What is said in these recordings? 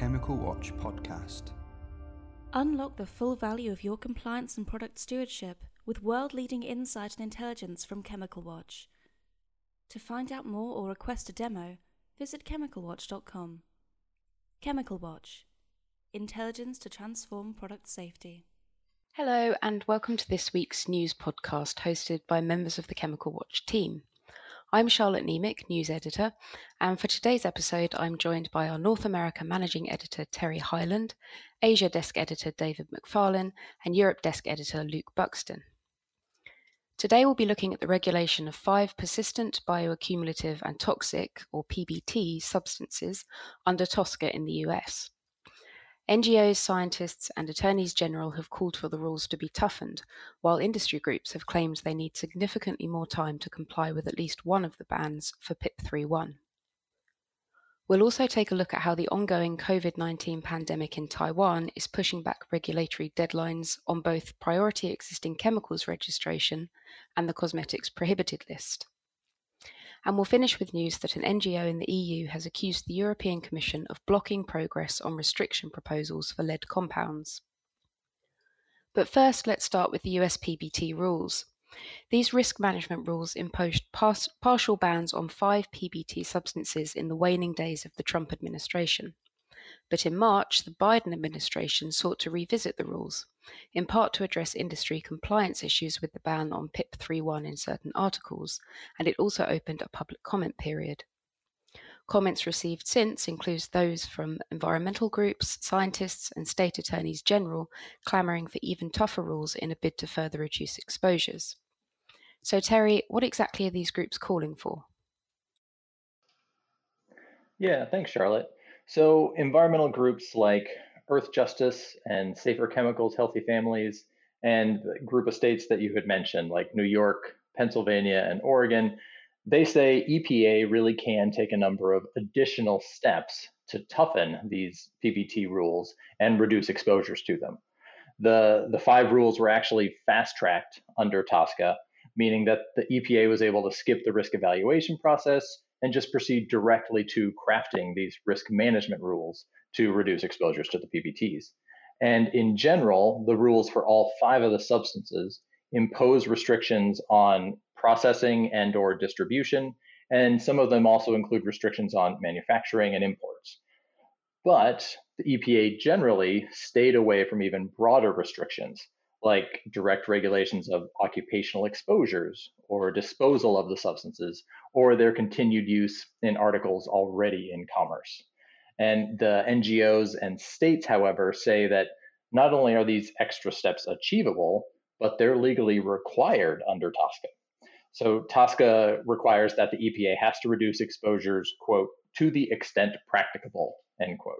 Chemical Watch podcast. Unlock the full value of your compliance and product stewardship with world leading insight and intelligence from Chemical Watch. To find out more or request a demo, visit chemicalwatch.com. Chemical Watch Intelligence to transform product safety. Hello, and welcome to this week's news podcast hosted by members of the Chemical Watch team. I'm Charlotte Niemiec, news editor, and for today's episode, I'm joined by our North America managing editor Terry Hyland, Asia desk editor David McFarlane, and Europe desk editor Luke Buxton. Today, we'll be looking at the regulation of five persistent bioaccumulative and toxic, or PBT, substances under TSCA in the US. NGOs, scientists, and attorneys general have called for the rules to be toughened, while industry groups have claimed they need significantly more time to comply with at least one of the bans for PIP 3.1. We'll also take a look at how the ongoing COVID 19 pandemic in Taiwan is pushing back regulatory deadlines on both priority existing chemicals registration and the cosmetics prohibited list. And we'll finish with news that an NGO in the EU has accused the European Commission of blocking progress on restriction proposals for lead compounds. But first, let's start with the US PBT rules. These risk management rules imposed partial bans on five PBT substances in the waning days of the Trump administration. But in March, the Biden administration sought to revisit the rules, in part to address industry compliance issues with the ban on PIP 3.1 in certain articles, and it also opened a public comment period. Comments received since includes those from environmental groups, scientists, and state attorneys general clamoring for even tougher rules in a bid to further reduce exposures. So, Terry, what exactly are these groups calling for? Yeah, thanks, Charlotte. So, environmental groups like Earthjustice and Safer Chemicals, Healthy Families, and the group of states that you had mentioned, like New York, Pennsylvania, and Oregon, they say EPA really can take a number of additional steps to toughen these PBT rules and reduce exposures to them. The, the five rules were actually fast tracked under TSCA, meaning that the EPA was able to skip the risk evaluation process and just proceed directly to crafting these risk management rules to reduce exposures to the PBTs. And in general, the rules for all five of the substances impose restrictions on processing and or distribution, and some of them also include restrictions on manufacturing and imports. But the EPA generally stayed away from even broader restrictions, like direct regulations of occupational exposures or disposal of the substances, or their continued use in articles already in commerce. And the NGOs and states, however, say that not only are these extra steps achievable, but they're legally required under TSCA. So TSCA requires that the EPA has to reduce exposures, quote, to the extent practicable, end quote.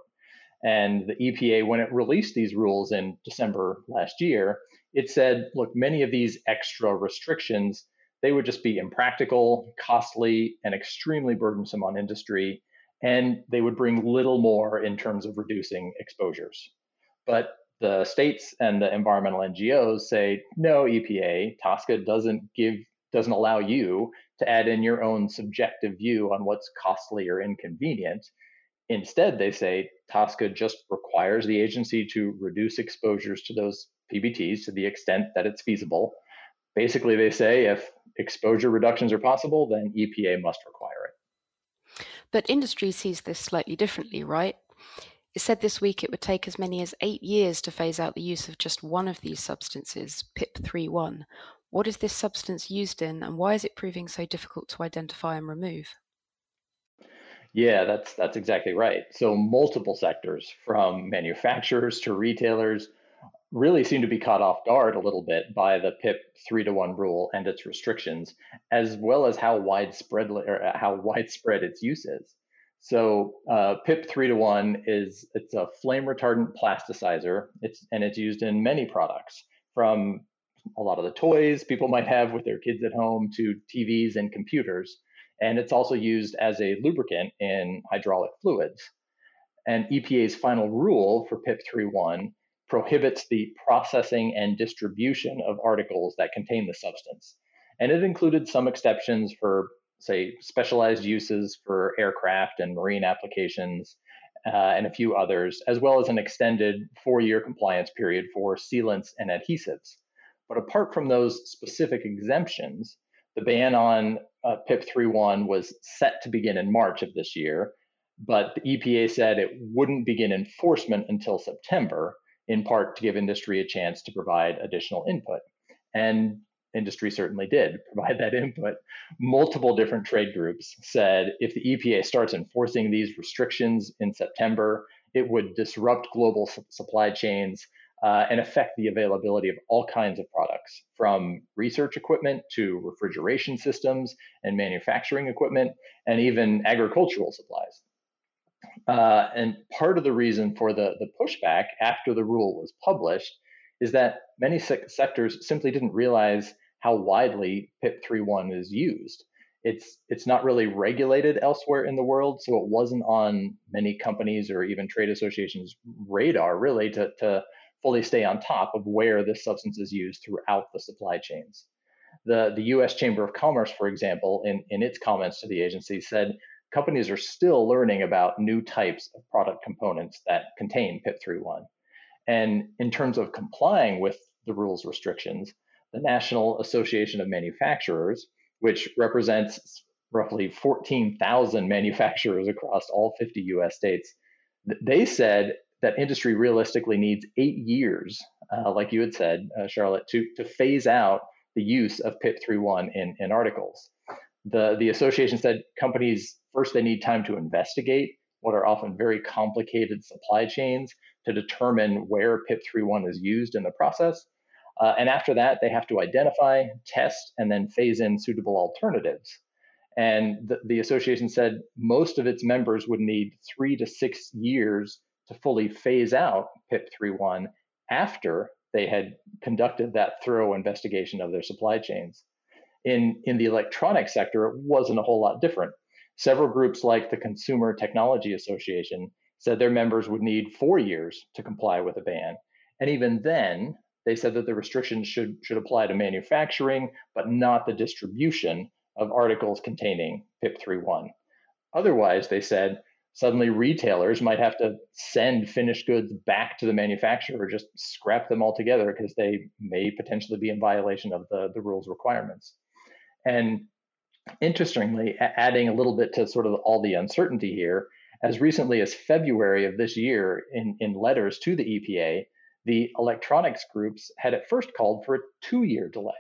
And the EPA, when it released these rules in December last year, it said, look, many of these extra restrictions, they would just be impractical, costly, and extremely burdensome on industry and they would bring little more in terms of reducing exposures. But the states and the environmental NGOs say, no, EPA, TSCA doesn't give doesn't allow you to add in your own subjective view on what's costly or inconvenient. Instead, they say TSCA just requires the agency to reduce exposures to those PBTs to the extent that it's feasible. Basically, they say if exposure reductions are possible, then EPA must require. But industry sees this slightly differently, right? It said this week it would take as many as eight years to phase out the use of just one of these substances, PIP31. What is this substance used in, and why is it proving so difficult to identify and remove? Yeah, that's that's exactly right. So multiple sectors, from manufacturers to retailers, really seem to be caught off guard a little bit by the PIP three to one rule and its restrictions, as well as how widespread or uh, how widespread its use is. So uh, PIP three to one is it's a flame retardant plasticizer. It's and it's used in many products, from a lot of the toys people might have with their kids at home to TVs and computers. And it's also used as a lubricant in hydraulic fluids. And EPA's final rule for PIP 3.1 prohibits the processing and distribution of articles that contain the substance. And it included some exceptions for, say, specialized uses for aircraft and marine applications, uh, and a few others, as well as an extended four year compliance period for sealants and adhesives. But apart from those specific exemptions, the ban on uh, PIP 31 was set to begin in March of this year, but the EPA said it wouldn't begin enforcement until September, in part to give industry a chance to provide additional input. And industry certainly did provide that input. Multiple different trade groups said if the EPA starts enforcing these restrictions in September, it would disrupt global su- supply chains uh, and affect the availability of all kinds of products, from research equipment to refrigeration systems and manufacturing equipment, and even agricultural supplies. Uh, and part of the reason for the, the pushback after the rule was published is that many se- sectors simply didn't realize how widely PIP 31 is used. It's it's not really regulated elsewhere in the world, so it wasn't on many companies or even trade associations' radar really to, to fully stay on top of where this substance is used throughout the supply chains. The, the US Chamber of Commerce, for example, in, in its comments to the agency, said companies are still learning about new types of product components that contain PIP31. And in terms of complying with the rules restrictions, the National Association of Manufacturers, which represents roughly 14,000 manufacturers across all 50 US states, they said that industry realistically needs eight years, uh, like you had said, uh, Charlotte, to, to phase out the use of PIP31 in, in articles. The, the association said companies first they need time to investigate what are often very complicated supply chains to determine where PIP31 is used in the process. Uh, and after that, they have to identify, test, and then phase in suitable alternatives. And the, the association said most of its members would need three to six years to fully phase out PIP31 after they had conducted that thorough investigation of their supply chains. In, in the electronic sector, it wasn't a whole lot different. Several groups, like the Consumer Technology Association, said their members would need four years to comply with a ban. And even then, they said that the restrictions should, should apply to manufacturing, but not the distribution of articles containing PIP31. Otherwise, they said, suddenly retailers might have to send finished goods back to the manufacturer or just scrap them altogether because they may potentially be in violation of the, the rules requirements. And interestingly, adding a little bit to sort of all the uncertainty here, as recently as February of this year, in, in letters to the EPA, the electronics groups had at first called for a two year delay.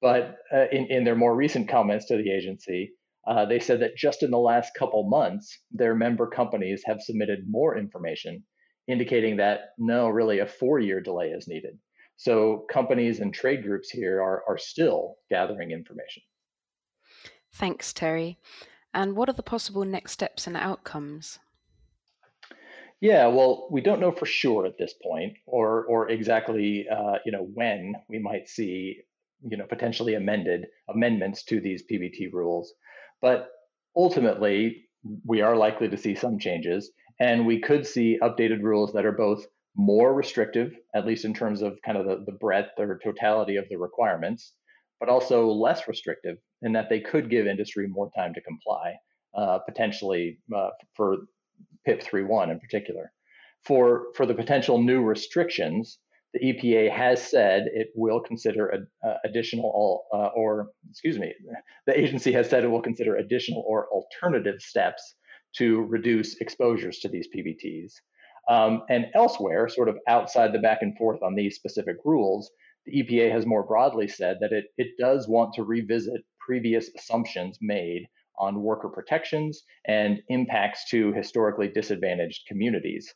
But uh, in, in their more recent comments to the agency, uh, they said that just in the last couple months, their member companies have submitted more information, indicating that no, really a four year delay is needed. So companies and trade groups here are, are still gathering information. Thanks, Terry. And what are the possible next steps and outcomes? Yeah, well, we don't know for sure at this point, or or exactly uh, you know when we might see you know potentially amended amendments to these PBT rules. But ultimately, we are likely to see some changes, and we could see updated rules that are both more restrictive, at least in terms of kind of the, the breadth or totality of the requirements, but also less restrictive in that they could give industry more time to comply, uh, potentially uh, for PIP 3.1 in particular. For, for the potential new restrictions, the EPA has said it will consider a, uh, additional, uh, or excuse me, the agency has said it will consider additional or alternative steps to reduce exposures to these PBTs. Um, and elsewhere, sort of outside the back and forth on these specific rules, the EPA has more broadly said that it, it does want to revisit previous assumptions made on worker protections and impacts to historically disadvantaged communities.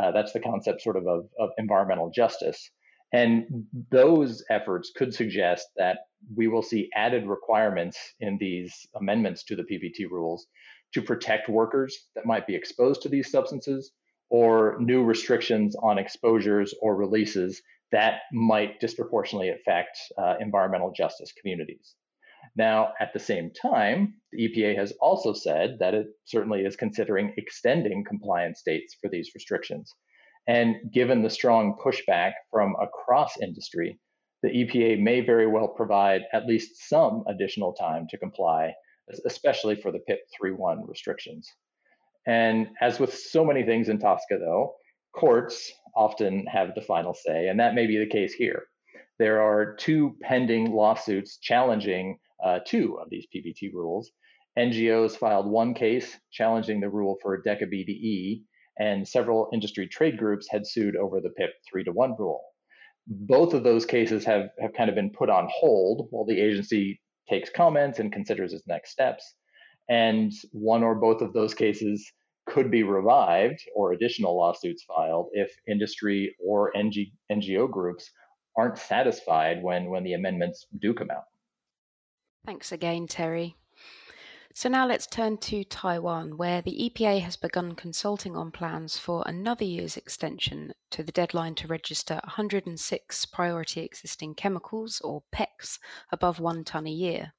Uh, that's the concept sort of, of, of environmental justice. And those efforts could suggest that we will see added requirements in these amendments to the PBT rules to protect workers that might be exposed to these substances or new restrictions on exposures or releases that might disproportionately affect uh, environmental justice communities. Now, at the same time, the EPA has also said that it certainly is considering extending compliance dates for these restrictions. And given the strong pushback from across industry, the EPA may very well provide at least some additional time to comply, especially for the PIP 3.1 restrictions. And as with so many things in TSCA, though, courts often have the final say, and that may be the case here. There are two pending lawsuits challenging uh, two of these PBT rules. NGOs filed one case challenging the rule for DECA BDE, and several industry trade groups had sued over the PIP 3 to 1 rule. Both of those cases have, have kind of been put on hold while the agency takes comments and considers its next steps. And one or both of those cases could be revived or additional lawsuits filed if industry or NG, NGO groups aren't satisfied when, when the amendments do come out. Thanks again, Terry. So now let's turn to Taiwan, where the EPA has begun consulting on plans for another year's extension to the deadline to register 106 priority existing chemicals, or PECs, above one tonne a year.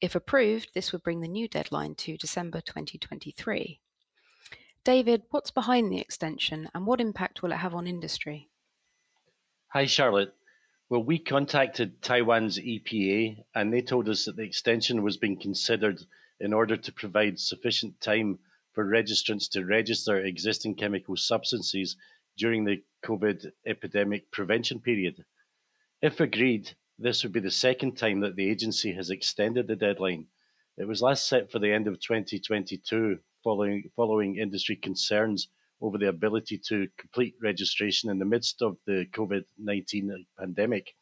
If approved, this would bring the new deadline to December 2023. David, what's behind the extension and what impact will it have on industry? Hi, Charlotte. Well, we contacted Taiwan's EPA and they told us that the extension was being considered in order to provide sufficient time for registrants to register existing chemical substances during the COVID epidemic prevention period. If agreed, this would be the second time that the agency has extended the deadline. It was last set for the end of 2022 following, following industry concerns over the ability to complete registration in the midst of the COVID 19 pandemic.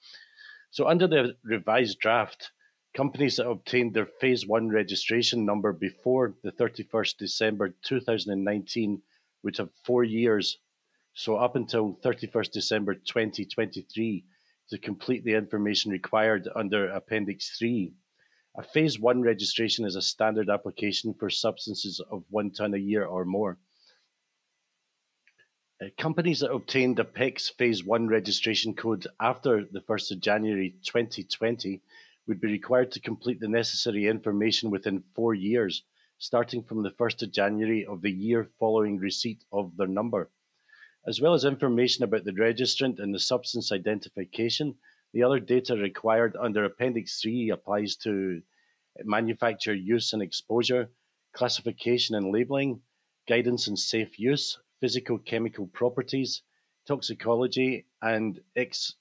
So, under the revised draft, companies that obtained their phase one registration number before the 31st December 2019 would have four years, so up until 31st December 2023, to complete the information required under Appendix 3. A phase one registration is a standard application for substances of one ton a year or more. Uh, companies that obtained a PECS phase one registration code after the 1st of January 2020 would be required to complete the necessary information within four years, starting from the 1st of January of the year following receipt of their number. As well as information about the registrant and the substance identification, the other data required under Appendix 3 applies to manufacture use and exposure, classification and labeling, guidance and safe use, physical chemical properties, toxicology, and ex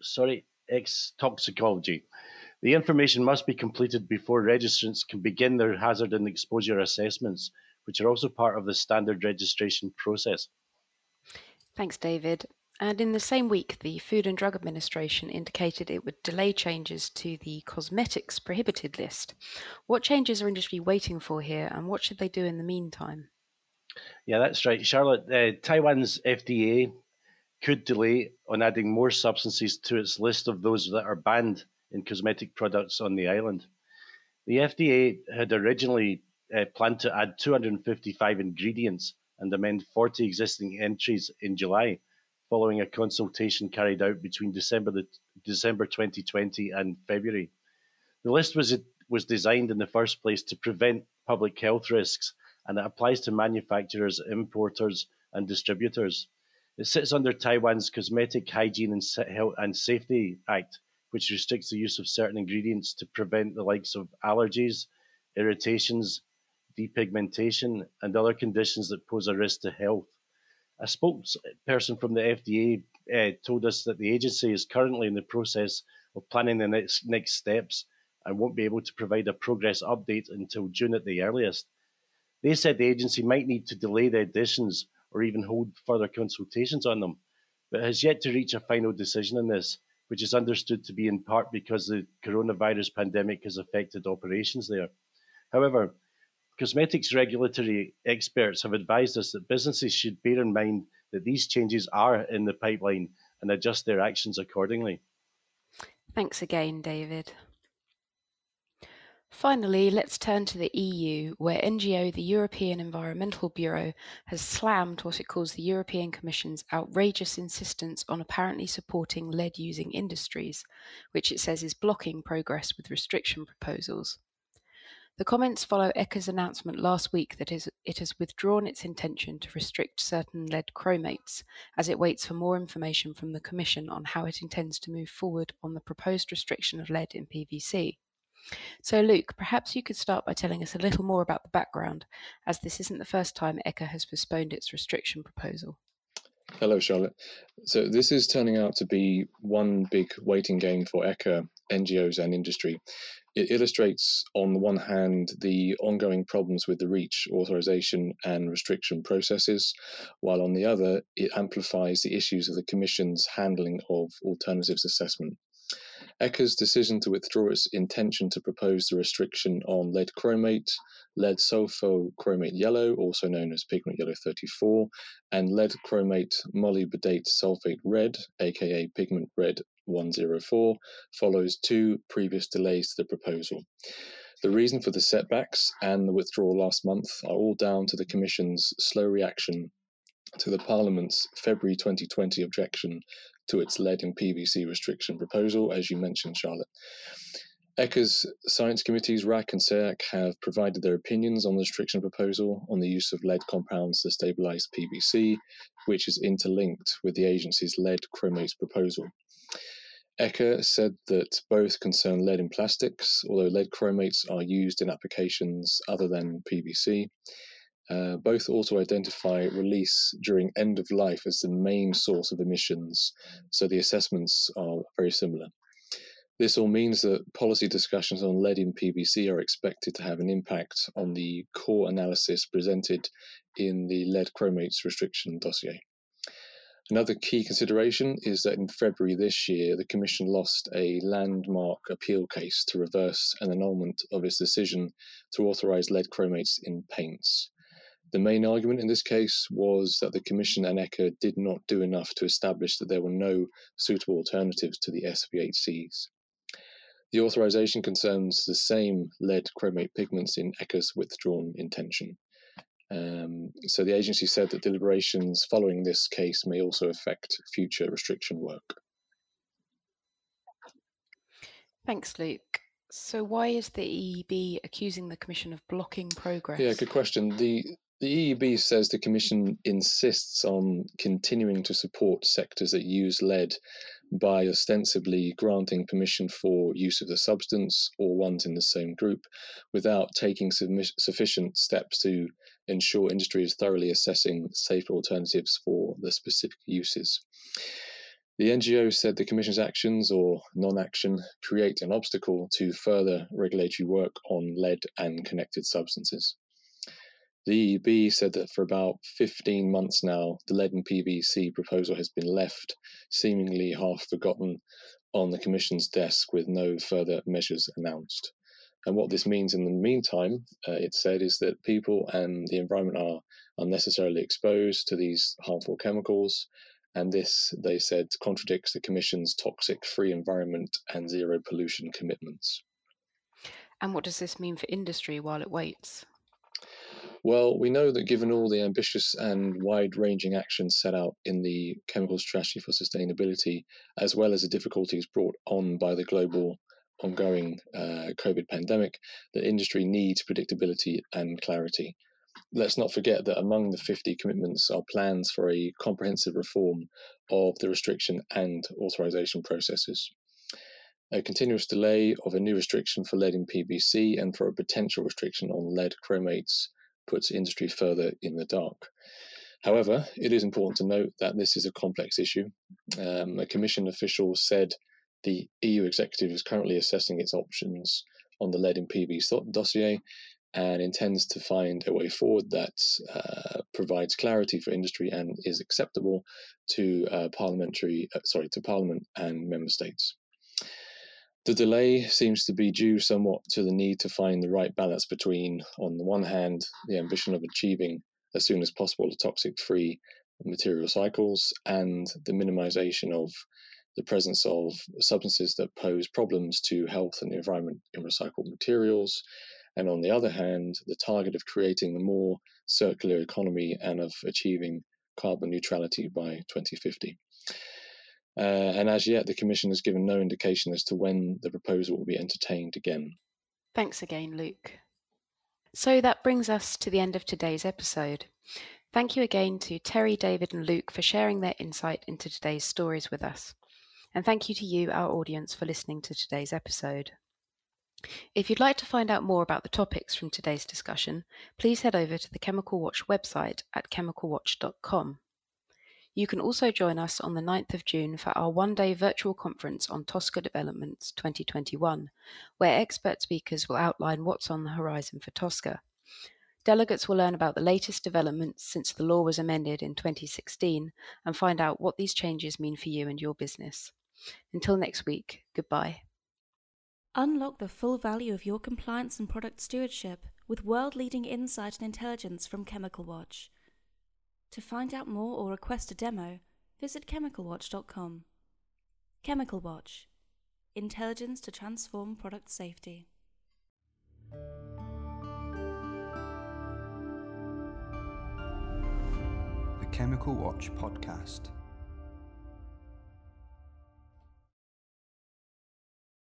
sorry, ex toxicology. The information must be completed before registrants can begin their hazard and exposure assessments, which are also part of the standard registration process. Thanks, David. And in the same week, the Food and Drug Administration indicated it would delay changes to the cosmetics prohibited list. What changes are industry waiting for here, and what should they do in the meantime? Yeah, that's right. Charlotte, uh, Taiwan's FDA could delay on adding more substances to its list of those that are banned in cosmetic products on the island. The FDA had originally uh, planned to add 255 ingredients and amend 40 existing entries in July, following a consultation carried out between December, the, December 2020 and February. The list was, was designed in the first place to prevent public health risks, and it applies to manufacturers, importers, and distributors. It sits under Taiwan's Cosmetic Hygiene and Safety Act, which restricts the use of certain ingredients to prevent the likes of allergies, irritations, depigmentation, and other conditions that pose a risk to health. A spokesperson from the FDA uh, told us that the agency is currently in the process of planning the next, next steps and won't be able to provide a progress update until June at the earliest. They said the agency might need to delay the additions or even hold further consultations on them, but has yet to reach a final decision on this which is understood to be in part because the coronavirus pandemic has affected operations there. However, cosmetics regulatory experts have advised us that businesses should bear in mind that these changes are in the pipeline and adjust their actions accordingly. Thanks again, David. Finally, let's turn to the EU, where NGO, the European Environmental Bureau, has slammed what it calls the European Commission's outrageous insistence on apparently supporting lead using industries, which it says is blocking progress with restriction proposals. The comments follow ECHA's announcement last week that it has withdrawn its intention to restrict certain lead chromates as it waits for more information from the Commission on how it intends to move forward on the proposed restriction of lead in PVC. So, Luke, perhaps you could start by telling us a little more about the background, as this isn't the first time ECHA has postponed its restriction proposal. Hello, Charlotte. So, this is turning out to be one big waiting game for ECHA, NGOs, and industry. It illustrates, on the one hand, the ongoing problems with the REACH authorization and restriction processes, while on the other, it amplifies the issues of the Commission's handling of alternatives assessment. ECHA's decision to withdraw its intention to propose the restriction on lead chromate, lead sulfochromate yellow, also known as pigment yellow 34, and lead chromate molybdate sulfate red, aka pigment red 104, follows two previous delays to the proposal. The reason for the setbacks and the withdrawal last month are all down to the Commission's slow reaction to the Parliament's February 2020 objection to its lead and PVC restriction proposal, as you mentioned, Charlotte. ECHA's science committees, RAC and SEAC, have provided their opinions on the restriction proposal on the use of lead compounds to stabilize PVC, which is interlinked with the agency's lead chromates proposal. ECHA said that both concern lead in plastics, although lead chromates are used in applications other than PVC. Uh, both also identify release during end of life as the main source of emissions, so the assessments are very similar. This all means that policy discussions on lead in PVC are expected to have an impact on the core analysis presented in the lead chromates restriction dossier. Another key consideration is that in February this year, the Commission lost a landmark appeal case to reverse an annulment of its decision to authorise lead chromates in paints. The main argument in this case was that the Commission and ECHA did not do enough to establish that there were no suitable alternatives to the SVHCs. The authorization concerns the same lead chromate pigments in ECHA's withdrawn intention. Um, so the agency said that deliberations following this case may also affect future restriction work. Thanks, Luke. So, why is the EEB accusing the Commission of blocking progress? Yeah, good question. The the EEB says the Commission insists on continuing to support sectors that use lead by ostensibly granting permission for use of the substance or ones in the same group without taking sufficient steps to ensure industry is thoroughly assessing safer alternatives for the specific uses. The NGO said the Commission's actions or non action create an obstacle to further regulatory work on lead and connected substances. The EEB said that for about 15 months now, the lead and PVC proposal has been left, seemingly half forgotten, on the Commission's desk with no further measures announced. And what this means in the meantime, uh, it said, is that people and the environment are unnecessarily exposed to these harmful chemicals. And this, they said, contradicts the Commission's toxic free environment and zero pollution commitments. And what does this mean for industry while it waits? Well, we know that given all the ambitious and wide ranging actions set out in the Chemical Strategy for Sustainability, as well as the difficulties brought on by the global ongoing uh, COVID pandemic, the industry needs predictability and clarity. Let's not forget that among the 50 commitments are plans for a comprehensive reform of the restriction and authorization processes. A continuous delay of a new restriction for lead in PVC and for a potential restriction on lead chromates puts industry further in the dark. However, it is important to note that this is a complex issue. Um, a Commission official said the EU executive is currently assessing its options on the lead in PV dossier and intends to find a way forward that uh, provides clarity for industry and is acceptable to uh, parliamentary, uh, sorry, to Parliament and member states. The delay seems to be due somewhat to the need to find the right balance between, on the one hand, the ambition of achieving as soon as possible the toxic free material cycles and the minimization of the presence of substances that pose problems to health and the environment in recycled materials. And on the other hand, the target of creating a more circular economy and of achieving carbon neutrality by 2050. Uh, and as yet, the Commission has given no indication as to when the proposal will be entertained again. Thanks again, Luke. So that brings us to the end of today's episode. Thank you again to Terry, David, and Luke for sharing their insight into today's stories with us. And thank you to you, our audience, for listening to today's episode. If you'd like to find out more about the topics from today's discussion, please head over to the Chemical Watch website at chemicalwatch.com. You can also join us on the 9th of June for our one day virtual conference on TSCA Developments 2021, where expert speakers will outline what's on the horizon for TSCA. Delegates will learn about the latest developments since the law was amended in 2016 and find out what these changes mean for you and your business. Until next week, goodbye. Unlock the full value of your compliance and product stewardship with world leading insight and intelligence from Chemical Watch. To find out more or request a demo, visit chemicalwatch.com. Chemical Watch Intelligence to transform product safety. The Chemical Watch Podcast.